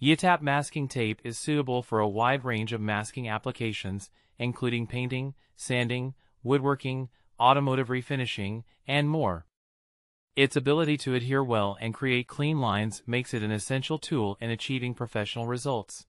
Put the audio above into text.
YITAP masking tape is suitable for a wide range of masking applications, including painting, sanding, woodworking, automotive refinishing, and more. Its ability to adhere well and create clean lines makes it an essential tool in achieving professional results.